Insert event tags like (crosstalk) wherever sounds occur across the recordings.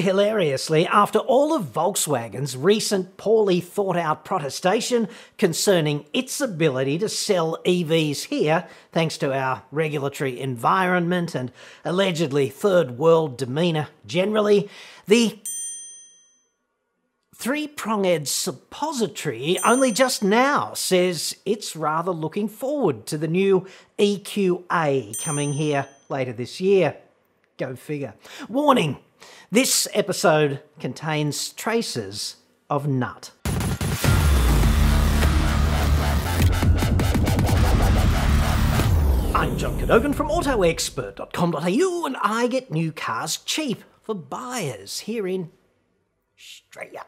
Hilariously, after all of Volkswagen's recent poorly thought out protestation concerning its ability to sell EVs here, thanks to our regulatory environment and allegedly third world demeanour generally, the Three Pronged Suppository only just now says it's rather looking forward to the new EQA coming here later this year. Go figure. Warning this episode contains traces of nut. I'm John Cadogan from AutoExpert.com.au and I get new cars cheap for buyers here in Australia.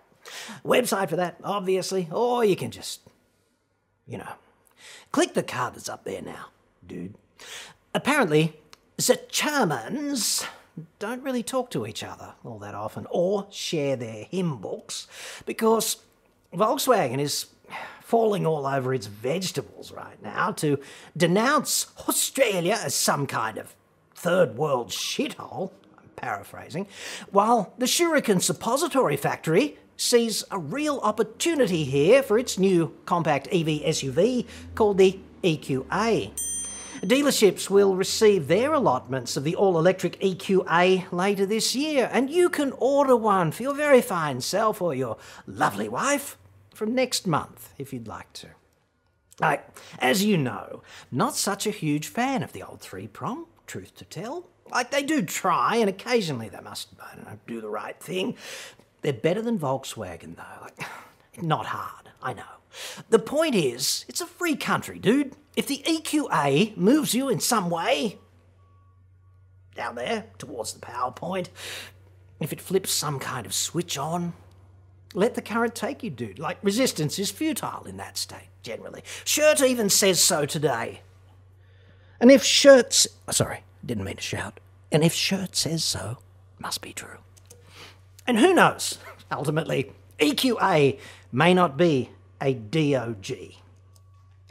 Website for that, obviously, or you can just, you know, click the card that's up there now, dude. Apparently, the Germans don't really talk to each other all that often or share their hymn books because Volkswagen is falling all over its vegetables right now to denounce Australia as some kind of third world shithole. I'm paraphrasing. While the Shuriken Suppository Factory sees a real opportunity here for its new compact EV SUV called the EQA. Dealerships will receive their allotments of the all electric EQA later this year, and you can order one for your very fine self or your lovely wife from next month if you'd like to. Like, as you know, not such a huge fan of the old three prong, truth to tell. Like, they do try, and occasionally they must, I don't know, do the right thing. They're better than Volkswagen, though. Like, (sighs) not hard, I know. The point is, it's a free country, dude. If the EQA moves you in some way, down there towards the PowerPoint, if it flips some kind of switch on, let the current take you, dude. Like, resistance is futile in that state, generally. Shirt even says so today. And if shirts. Oh, sorry, didn't mean to shout. And if shirt says so, must be true. And who knows, (laughs) ultimately, EQA may not be a DOG.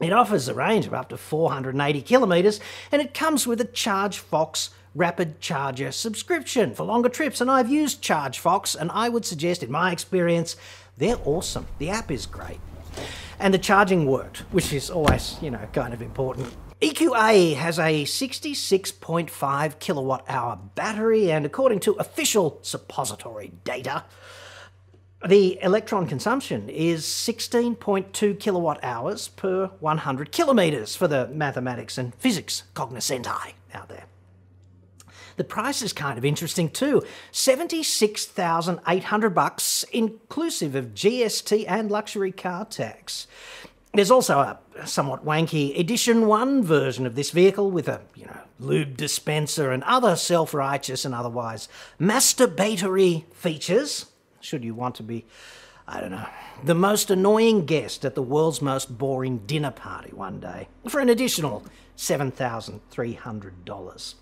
It offers a range of up to 480 kilometres and it comes with a ChargeFox rapid charger subscription for longer trips. And I've used ChargeFox and I would suggest, in my experience, they're awesome. The app is great. And the charging worked, which is always, you know, kind of important. EQA has a 66.5 kilowatt hour battery, and according to official suppository data, the electron consumption is 16.2 kilowatt hours per 100 kilometres for the mathematics and physics cognoscenti out there. The price is kind of interesting too. 76,800 bucks inclusive of GST and luxury car tax. There's also a somewhat wanky edition 1 version of this vehicle with a, you know, lube dispenser and other self-righteous and otherwise masturbatory features should you want to be, I don't know, the most annoying guest at the world's most boring dinner party one day for an additional $7,300.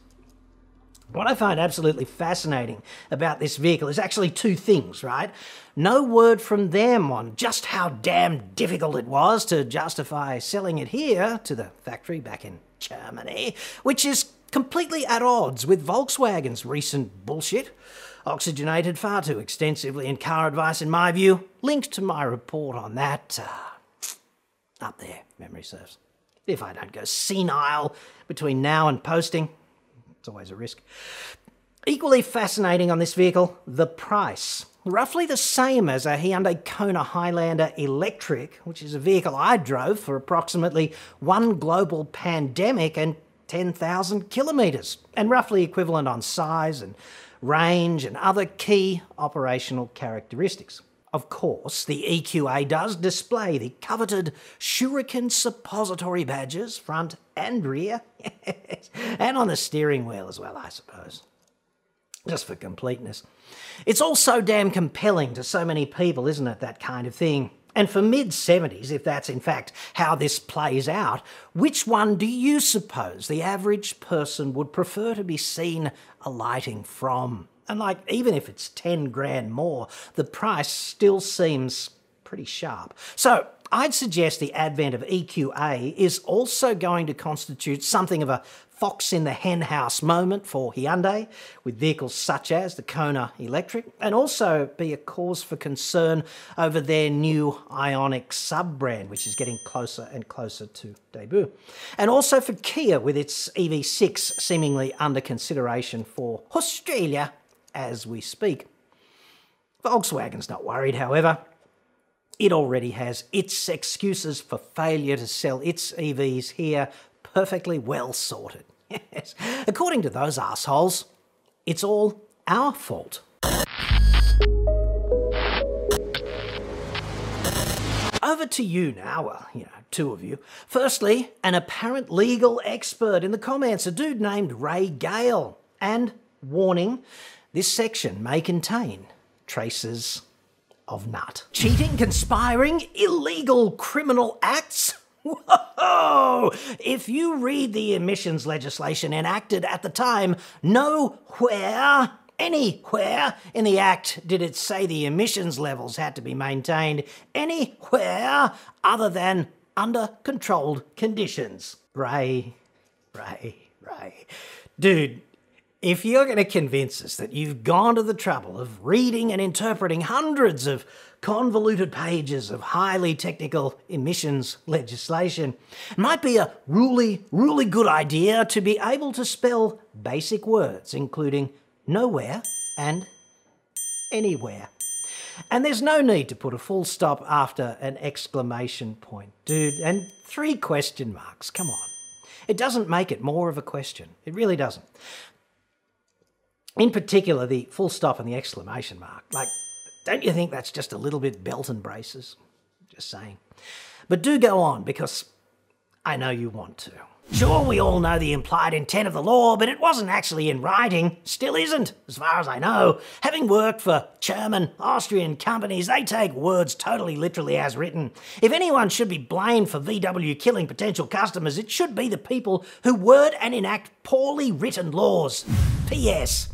What I find absolutely fascinating about this vehicle is actually two things, right? No word from them on just how damn difficult it was to justify selling it here to the factory back in Germany, which is completely at odds with Volkswagen's recent bullshit oxygenated far too extensively in car advice, in my view. Linked to my report on that uh, up there, memory serves. If I don't go senile between now and posting, it's always a risk. Equally fascinating on this vehicle, the price. Roughly the same as a Hyundai Kona Highlander Electric, which is a vehicle I drove for approximately one global pandemic and 10,000 kilometres, and roughly equivalent on size and range, and other key operational characteristics. Of course, the EQA does display the coveted Shuriken suppository badges, front and rear, and on the steering wheel as well, I suppose. Just for completeness. It's all so damn compelling to so many people, isn't it, that kind of thing? And for mid 70s, if that's in fact how this plays out, which one do you suppose the average person would prefer to be seen alighting from? And like, even if it's 10 grand more, the price still seems pretty sharp. So I'd suggest the advent of EQA is also going to constitute something of a fox in the henhouse moment for Hyundai with vehicles such as the Kona Electric, and also be a cause for concern over their new Ioniq sub brand, which is getting closer and closer to debut. And also for Kia with its EV6 seemingly under consideration for Australia as we speak. Volkswagen's not worried, however. It already has its excuses for failure to sell its EVs here perfectly well sorted. (laughs) Yes. According to those assholes, it's all our fault. Over to you now, well, you know, two of you. Firstly, an apparent legal expert in the comments, a dude named Ray Gale. And warning, this section may contain traces of nut. Cheating, conspiring, illegal criminal acts? Whoa! If you read the emissions legislation enacted at the time, nowhere, anywhere in the Act did it say the emissions levels had to be maintained anywhere other than under controlled conditions. Ray, Ray, Ray. Dude, if you're going to convince us that you've gone to the trouble of reading and interpreting hundreds of convoluted pages of highly technical emissions legislation, it might be a really, really good idea to be able to spell basic words, including nowhere and anywhere. And there's no need to put a full stop after an exclamation point, dude, and three question marks, come on. It doesn't make it more of a question. It really doesn't. In particular, the full stop and the exclamation mark. Like, don't you think that's just a little bit belt and braces? Just saying. But do go on, because I know you want to. Sure, we all know the implied intent of the law, but it wasn't actually in writing. Still isn't, as far as I know. Having worked for German, Austrian companies, they take words totally literally as written. If anyone should be blamed for VW killing potential customers, it should be the people who word and enact poorly written laws. P.S.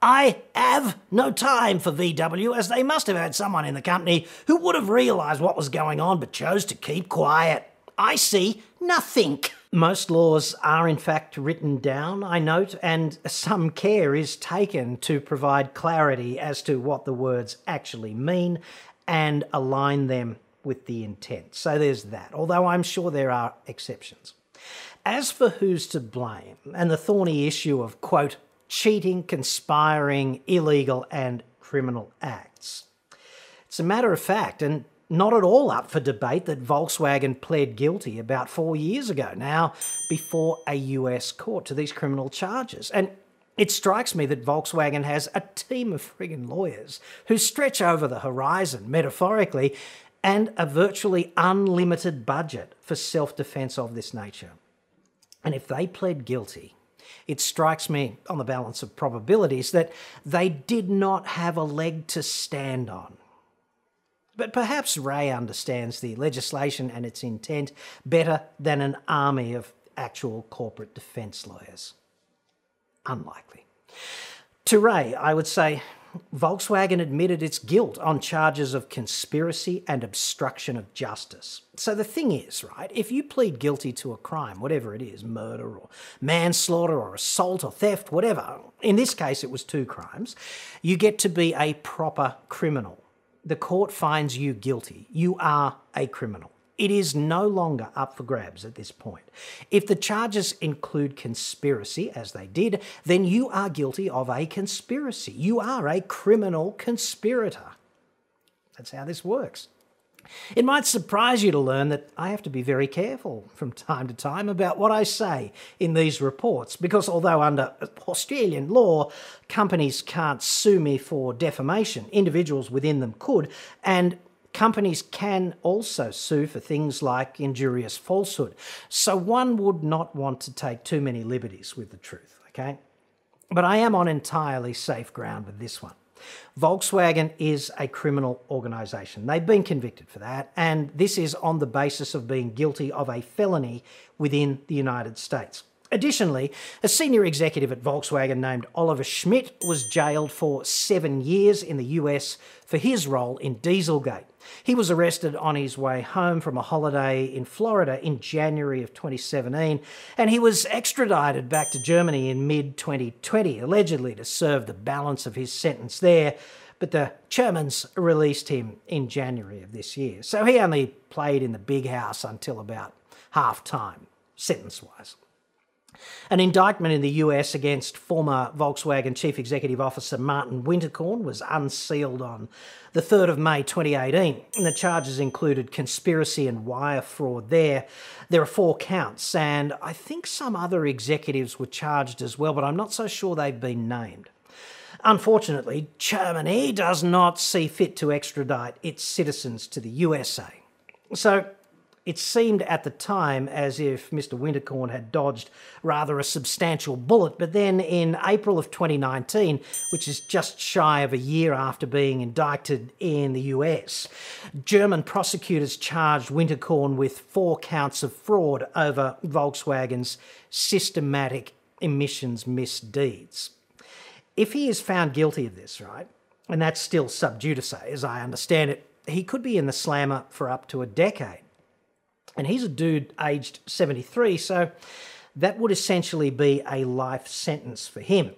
I have no time for VW, as they must have had someone in the company who would have realised what was going on but chose to keep quiet. I see nothing. Most laws are in fact written down, I note, and some care is taken to provide clarity as to what the words actually mean and align them with the intent. So there's that, although I'm sure there are exceptions. As for who's to blame and the thorny issue of, quote, cheating, conspiring, illegal, and criminal acts. It's a matter of fact, and not at all up for debate, that Volkswagen pled guilty about four years ago now before a US court to these criminal charges. And it strikes me that Volkswagen has a team of friggin' lawyers who stretch over the horizon, metaphorically, and a virtually unlimited budget for self defense of this nature. And if they pled guilty, it strikes me, on the balance of probabilities, that they did not have a leg to stand on. But perhaps Ray understands the legislation and its intent better than an army of actual corporate defence lawyers. Unlikely. To Ray, I would say Volkswagen admitted its guilt on charges of conspiracy and obstruction of justice. So the thing is, right, if you plead guilty to a crime, whatever it is, murder or manslaughter or assault or theft, whatever, in this case it was two crimes, you get to be a proper criminal. The court finds you guilty. You are a criminal. It is no longer up for grabs at this point. If the charges include conspiracy, as they did, then you are guilty of a conspiracy. You are a criminal conspirator. That's how this works. It might surprise you to learn that I have to be very careful from time to time about what I say in these reports, because although under Australian law, companies can't sue me for defamation, individuals within them could, and Companies can also sue for things like injurious falsehood. So one would not want to take too many liberties with the truth, okay? But I am on entirely safe ground with this one. Volkswagen is a criminal organisation. They've been convicted for that, and this is on the basis of being guilty of a felony within the United States. Additionally, a senior executive at Volkswagen named Oliver Schmidt was jailed for seven years in the US for his role in Dieselgate. He was arrested on his way home from a holiday in Florida in January of 2017, and he was extradited back to Germany in mid 2020, allegedly to serve the balance of his sentence there. But the Germans released him in January of this year. So he only played in the big house until about half time, sentence wise. An indictment in the US against former Volkswagen Chief Executive Officer Martin Winterkorn was unsealed on the 3rd of May 2018. And the charges included conspiracy and wire fraud there. There are four counts, and I think some other executives were charged as well, but I'm not so sure they've been named. Unfortunately, Germany does not see fit to extradite its citizens to the USA. So it seemed at the time as if Mr. Winterkorn had dodged rather a substantial bullet, but then in April of 2019, which is just shy of a year after being indicted in the US, German prosecutors charged Winterkorn with four counts of fraud over Volkswagen's systematic emissions misdeeds. If he is found guilty of this, right, and that's still sub judice, as I understand it, he could be in the slammer for up to a decade. And he's a dude aged 73, so that would essentially be a life sentence for him.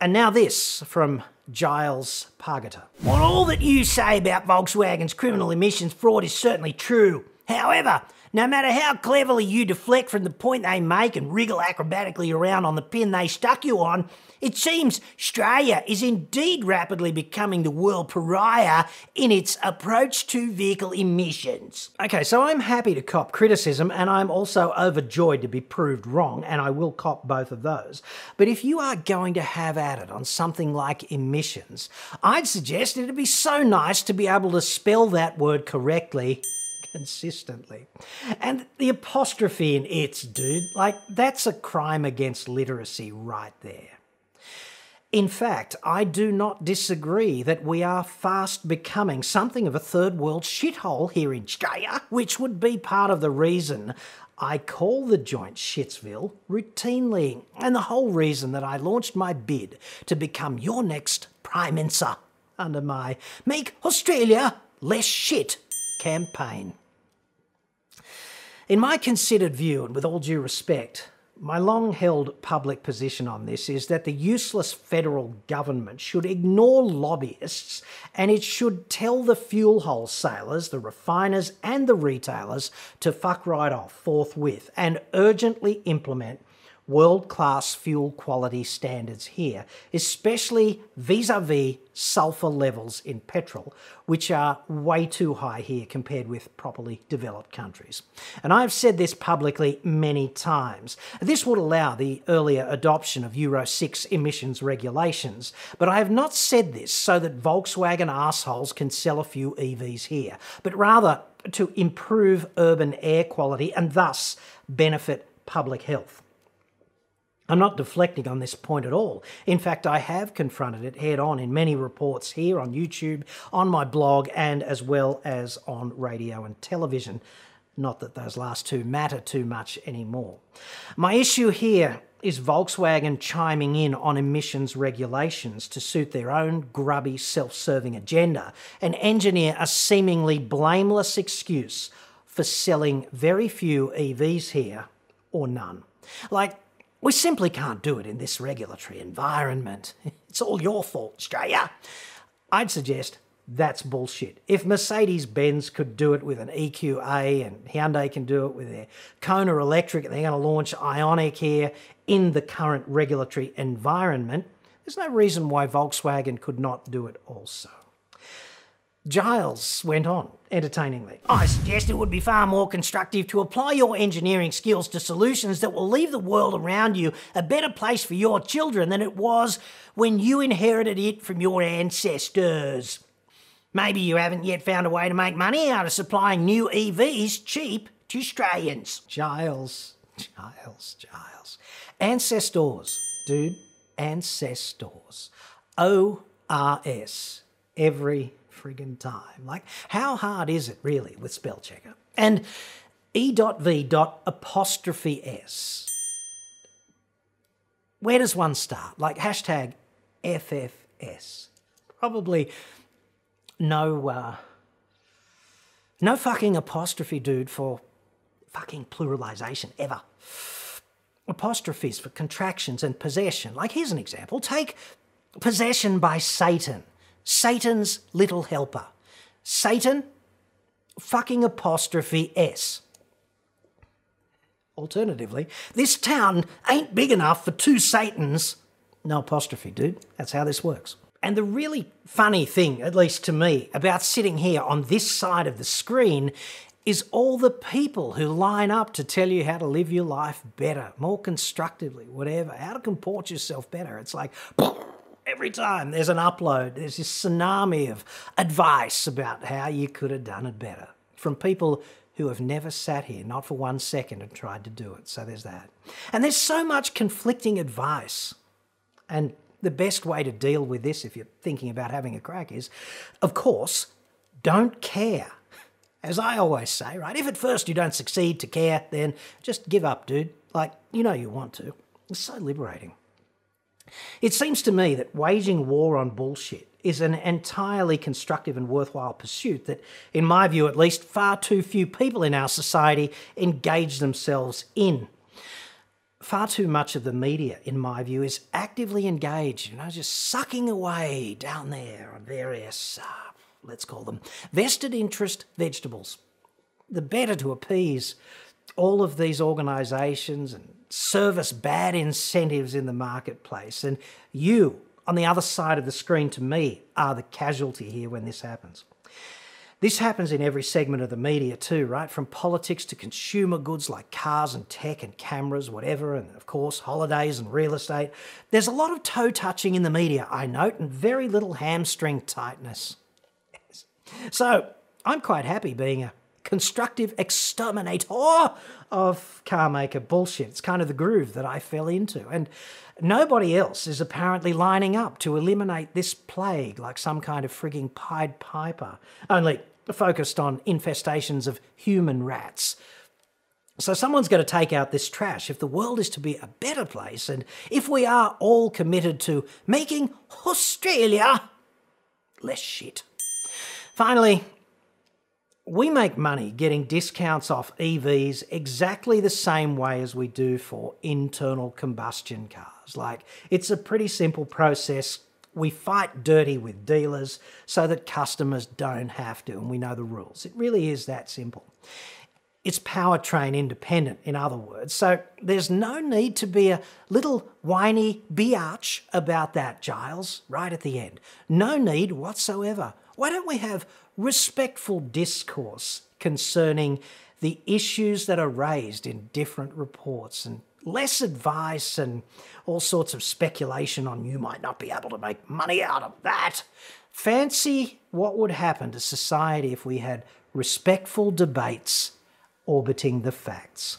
And now this from Giles Pargeter. While all that you say about Volkswagen's criminal emissions fraud is certainly true, however, no matter how cleverly you deflect from the point they make and wriggle acrobatically around on the pin they stuck you on, it seems Australia is indeed rapidly becoming the world pariah in its approach to vehicle emissions. Okay, so I'm happy to cop criticism and I'm also overjoyed to be proved wrong, and I will cop both of those. But if you are going to have at it on something like emissions, I'd suggest it'd be so nice to be able to spell that word correctly consistently. And the apostrophe in it's, dude, like that's a crime against literacy right there. In fact, I do not disagree that we are fast becoming something of a third world shithole here in Australia, which would be part of the reason I call the joint Shitsville routinely, and the whole reason that I launched my bid to become your next Prime Minister under my Make Australia Less Shit campaign. In my considered view, and with all due respect, my long held public position on this is that the useless federal government should ignore lobbyists and it should tell the fuel wholesalers, the refiners, and the retailers to fuck right off forthwith and urgently implement world class fuel quality standards here, especially vis a vis sulfur levels in petrol, which are way too high here compared with properly developed countries. And I've said this publicly many times. This would allow the earlier adoption of Euro 6 emissions regulations, but I have not said this so that Volkswagen assholes can sell a few EVs here, but rather to improve urban air quality and thus benefit public health. I'm not deflecting on this point at all. In fact, I have confronted it head on in many reports here on YouTube, on my blog, and as well as on radio and television. Not that those last two matter too much anymore. My issue here is Volkswagen chiming in on emissions regulations to suit their own grubby, self serving agenda and engineer a seemingly blameless excuse for selling very few EVs here or none. Like, we simply can't do it in this regulatory environment. (laughs) It's all your fault, Australia. I'd suggest that's bullshit. If Mercedes Benz could do it with an EQA and Hyundai can do it with their Kona Electric, and they're going to launch Ioniq here in the current regulatory environment, there's no reason why Volkswagen could not do it also. Giles went on, entertainingly. I suggest it would be far more constructive to apply your engineering skills to solutions that will leave the world around you a better place for your children than it was when you inherited it from your ancestors. Maybe you haven't yet found a way to make money out of supplying new EVs cheap to Australians. Giles, Giles, Giles. Ancestors, dude, ancestors. O R S. Every friggin' time. Like, how hard is it really with spell checker? And E.V. apostrophe S. where does one start? Like hashtag FFS. Probably no, uh, no fucking apostrophe, dude, for fucking pluralization ever. Apostrophes for contractions and possession. Like, here's an example. Take possession by Satan, Satan's little helper. Satan, fucking apostrophe S. Alternatively, this town ain't big enough for two Satans. No apostrophe, dude. That's how this works. And the really funny thing, at least to me, about sitting here on this side of the screen is all the people who line up to tell you how to live your life better, more constructively, whatever, how to comport yourself better. It's like every time there's an upload, there's this tsunami of advice about how you could have done it better from people who have never sat here, not for one second, and tried to do it. So there's that. And there's so much conflicting advice. And the best way to deal with this, if you're thinking about having a crack, is, of course, don't care. As I always say, right? If at first you don't succeed to care, then just give up, dude. Like, you know you want to. It's so liberating. It seems to me that waging war on bullshit is an entirely constructive and worthwhile pursuit that, in my view at least, far too few people in our society engage themselves in far too much of the media, in my view, is actively engaged, you know, just sucking away down there on various, uh, let's call them vested interest vegetables. The better to appease all of these organisations and service bad incentives in the marketplace. And you, on the other side of the screen to me, are the casualty here when this happens. This happens in every segment of the media too, right? From politics to consumer goods like cars and tech and cameras, whatever, and of course, holidays and real estate. There's a lot of toe touching in the media, I note, and very little hamstring tightness. (laughs) So, I'm quite happy being a constructive exterminator of car maker bullshit. It's kind of the groove that I fell into. And nobody else is apparently lining up to eliminate this plague like some kind of frigging Pied Piper. Only focused on infestations of human rats. So someone's got to take out this trash if the world is to be a better place and if we are all committed to making Australia less shit. Finally, we make money getting discounts off EVs exactly the same way as we do for internal combustion cars. Like, it's a pretty simple process we fight dirty with dealers so that customers don't have to, and we know the rules. It really is that simple. It's powertrain independent, in other words. So there's no need to be a little whiny biatch about that, Giles, right at the end. No need whatsoever. Why don't we have respectful discourse concerning the issues that are raised in different reports and less advice and all sorts of speculation on you might not be able to make money out of that. Fancy what would happen to society if we had respectful debates orbiting the facts.